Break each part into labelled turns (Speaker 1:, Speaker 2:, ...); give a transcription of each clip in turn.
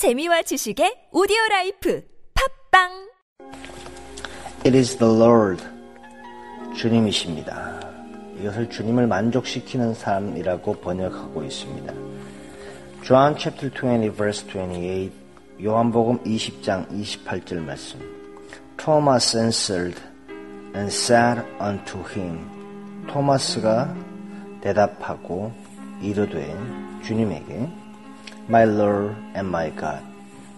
Speaker 1: 재미와 지식의 오디오 라이프 팟빵
Speaker 2: It is the Lord. 주님이십니다. 이것을 주님을 만족시키는 삶이라고 번역하고 있습니다. John chapter 20 verse 28 요한복음 20장 28절 말씀 Thomas answered and said unto him 토마스가 대답하고 이르되 주님에게 My Lord and my God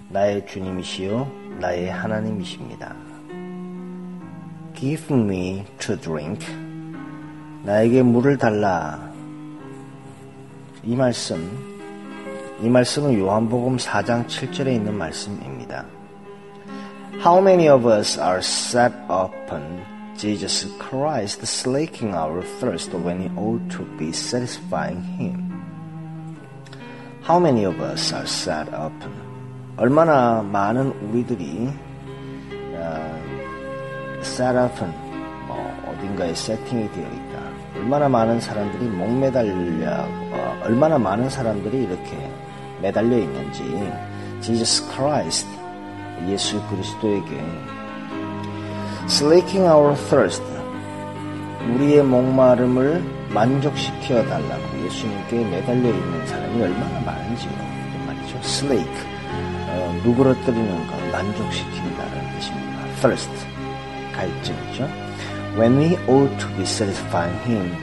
Speaker 2: 나의 주님이시요 나의 하나님이십니다. Give me to drink 나에게 물을 달라 이 말씀 이 말씀은 요한복음 4장 7절에 있는 말씀입니다. How many of us are set upon Jesus Christ slaking our thirst when he ought to be satisfying him? How many of us are set upon? 얼마나 많은 우리들이 어, set upon 뭐 어딘가에 세팅이 되어 있다. 얼마나 많은 사람들이 목매달려 어, 얼마나 많은 사람들이 이렇게 매달려 있는지 Jesus Christ 예수 그리스도에게 slaking our thirst 우리의 목마름을 만족시켜 달라고 예수님께 매달려 있는 사람이 얼마나 많은지요 말이죠. slake 어, 누그러뜨리는 것 만족시킨다는 뜻입니다. thirst 갈증이죠. When we ought to be satisfying Him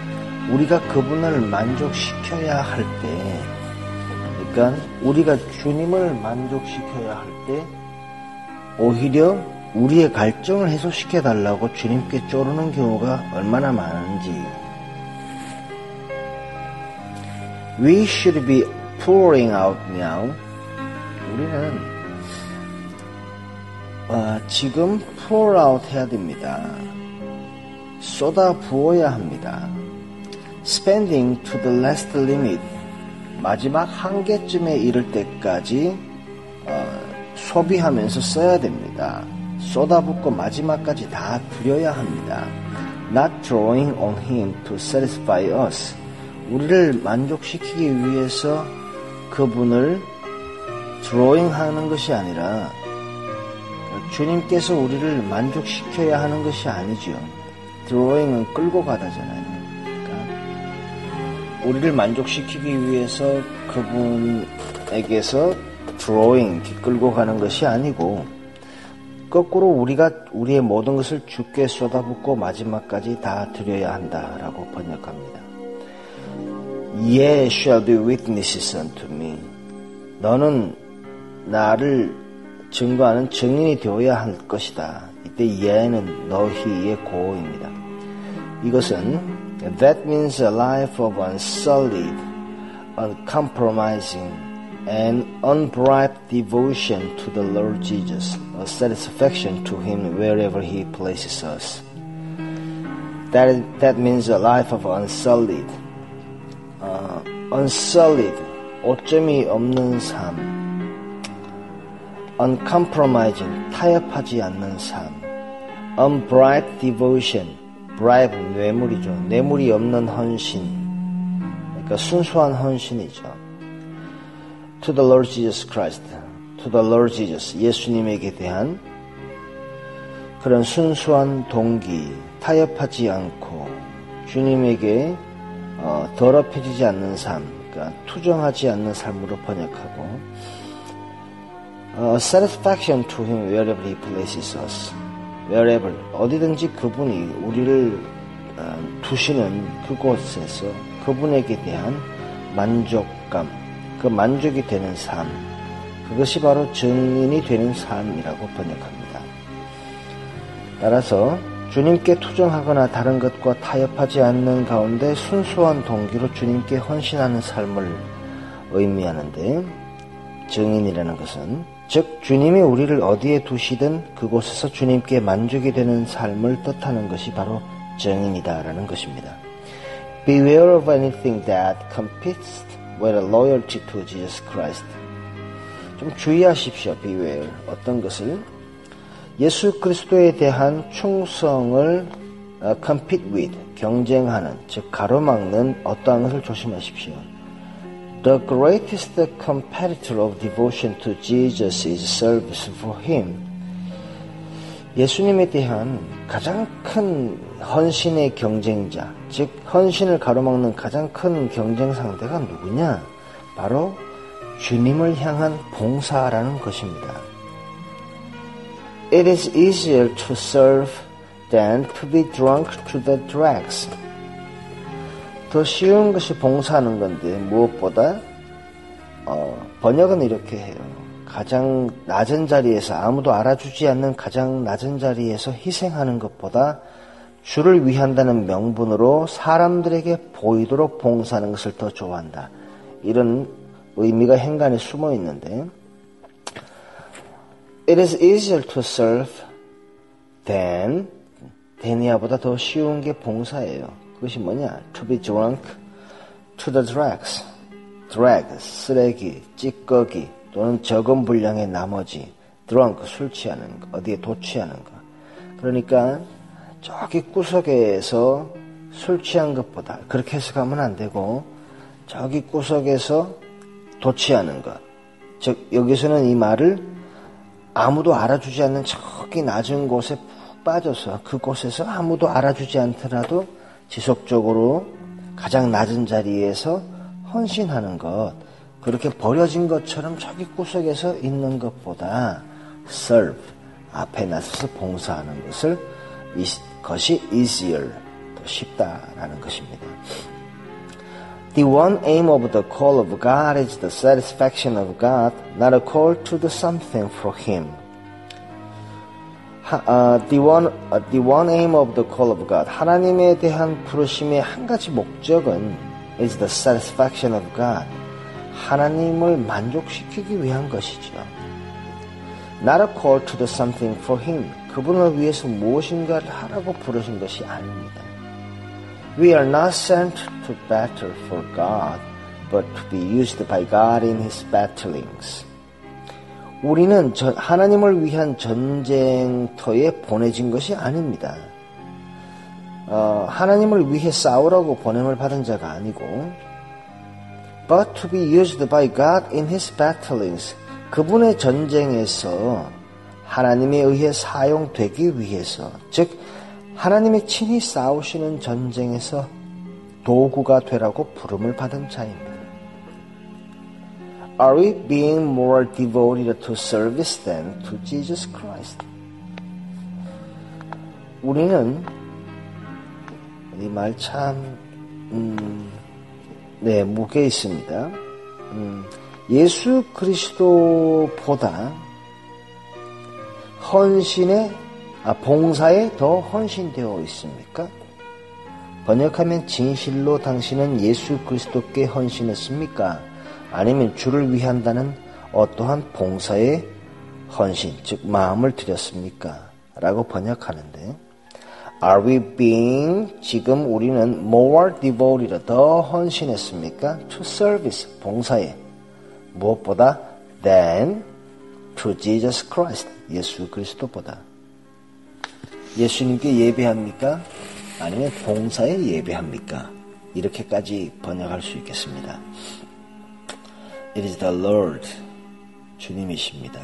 Speaker 2: 우리가 그분을 만족시켜야 할 때, 그러니까 우리가 주님을 만족시켜야 할 때 오히려 우리의 갈증을 해소시켜 달라고 주님께 쪼르는 경우가 얼마나 많은지. We should be pouring out now. 우리는 어, 지금 pour out 해야 됩니다. 쏟아 부어야 합니다. Spending to the last limit. 마지막 한계쯤에 이를 때까지 어, 소비하면서 써야 됩니다. 쏟아붓고 마지막까지 다 드려야 합니다. Not drawing on him to satisfy us. 우리를 만족시키기 위해서 그분을 drawing 하는 것이 아니라 주님께서 우리를 만족시켜야 하는 것이 아니죠. drawing은 끌고 가다잖아요. 그러니까 우리를 만족시키기 위해서 그분에게서 drawing 끌고 가는 것이 아니고 거꾸로 우리가 우리의 모든 것을 주께 쏟아붓고 마지막까지 다 드려야 한다라고 번역합니다. Ye shall be witnesses unto me. 너는 나를 증거하는 증인이 되어야 할 것이다. 이때 예는 너희의 고입니다. 이것은 that means a life of unsullied, uncompromising, and unbribed devotion to the Lord Jesus, a satisfaction to Him wherever He places us. That, that means a life of unsullied, uh, unsullied, 오점이 없는 삶, uncompromising, 타협하지 않는 삶, unbribed devotion, bribe 뇌물이죠. 뇌물이 없는 헌신, 그러니까 순수한 헌신이죠. To the Lord Jesus Christ, to the Lord Jesus, 예수님에게 대한 그런 순수한 동기, 타협하지 않고 주님에게 어, 더럽혀지지 않는 삶, 그러니까 투정하지 않는 삶으로 번역하고 어, satisfaction to him wherever he places us. wherever 어디든지 그분이 우리를 어, 두시는 그곳에서 그분에게 대한 만족감, 그 만족이 되는 삶, 그것이 바로 증인이 되는 삶이라고 번역합니다. 따라서 주님께 투정하거나 다른 것과 타협하지 않는 가운데 순수한 동기로 주님께 헌신하는 삶을 의미하는데 증인이라는 것은 즉 주님이 우리를 어디에 두시든 그곳에서 주님께 만족이 되는 삶을 뜻하는 것이 바로 증인이다라는 것입니다. Beware of anything that competes a loyalty to Jesus Christ. 좀 주의하십시오. Beware. 어떤 것을 예수 그리스도에 대한 충성을 어, compete with 경쟁하는 즉 가로막는 어떠한 것을 조심하십시오. The greatest competitor of devotion to Jesus is service for Him. 예수님에 대한 가장 큰 헌신의 경쟁자, 즉 헌신을 가로막는 가장 큰 경쟁 상대가 누구냐? 바로 주님을 향한 봉사라는 것입니다. It is easier to serve than to be drunk to the dregs. 더 쉬운 것이 봉사하는 건데 무엇보다 어, 번역은 이렇게 해요. 가장 낮은 자리에서 아무도 알아주지 않는 가장 낮은 자리에서 희생하는 것보다 주를 위한다는 명분으로 사람들에게 보이도록 봉사하는 것을 더 좋아한다. 이런 의미가 행간에 숨어 있는데 It is easier to serve than 데니아보다 더 쉬운 게 봉사예요. 그것이 뭐냐? To be drunk to the dregs. drag, 쓰레기, 찌꺼기 또는 적은 분량의 나머지 drunk, 술 취하는 거, 어디에 도취하는 거. 그러니까 저기 구석에서 술 취한 것보다 그렇게 해석하면 안 되고 저기 구석에서 도취하는 것. 즉 여기서는 이 말을 아무도 알아주지 않는 저기 낮은 곳에 푹 빠져서 그곳에서 아무도 알아주지 않더라도 지속적으로 가장 낮은 자리에서 헌신하는 것, 그렇게 버려진 것처럼 저기 구석에서 있는 것보다 serve, 앞에 나서서 봉사하는 것을 것이 easier, 더 쉽다라는 것입니다. The one aim of the call of God is the satisfaction of God, not a call to do something for Him. uh, the one uh, the one aim of the call of God 하나님에 대한 부르심의 한 가지 목적은 is the satisfaction of God 하나님을 만족시키기 위한 것이죠. Not a call to do something for Him 그분을 위해서 무엇인가를 하라고 부르신 것이 아닙니다. We are not sent to battle for God, but to be used by God in His battlings. 우리는 하나님을 위한 전쟁터에 보내진 것이 아닙니다. 어, 하나님을 위해 싸우라고 보냄을 받은 자가 아니고, but to be used by God in His battlings. 그분의 전쟁에서 하나님에 의해 사용되기 위해서, 즉 하나님의 친히 싸우시는 전쟁에서 도구가 되라고 부름을 받은 자입니다. Are we being more devoted to service than to Jesus Christ? 우리는 이 말 참, 음, 네, 무게 있습니다. 음, 예수 그리스도보다 헌신에, 아, 봉사에 더 헌신되어 있습니까? 번역하면 진실로 당신은 예수 그리스도께 헌신했습니까? 아니면 주를 위한다는 어떠한 봉사의 헌신, 즉 마음을 들였습니까? 라고 번역하는데 Are we being 지금 우리는 more devoted 더 헌신했습니까? To service 봉사에 무엇보다 than to Jesus Christ 예수 그리스도보다 예수님께 예배합니까? 아니면 봉사에 예배합니까? 이렇게까지 번역할 수 있겠습니다. It is the Lord. 주님이십니다.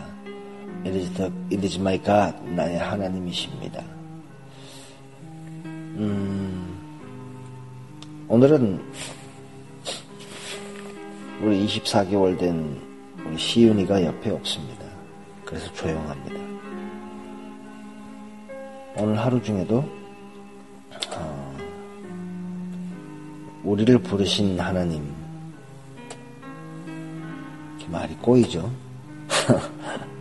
Speaker 2: It is, the, it is my God. 나의 하나님이십니다. 음, 오늘은 우리 24개월 된 우리 시윤이가 옆에 없습니다. 그래서 조용합니다. 오늘 하루 중에도 어, 우리를 부르신 하나님 말이 꼬이죠.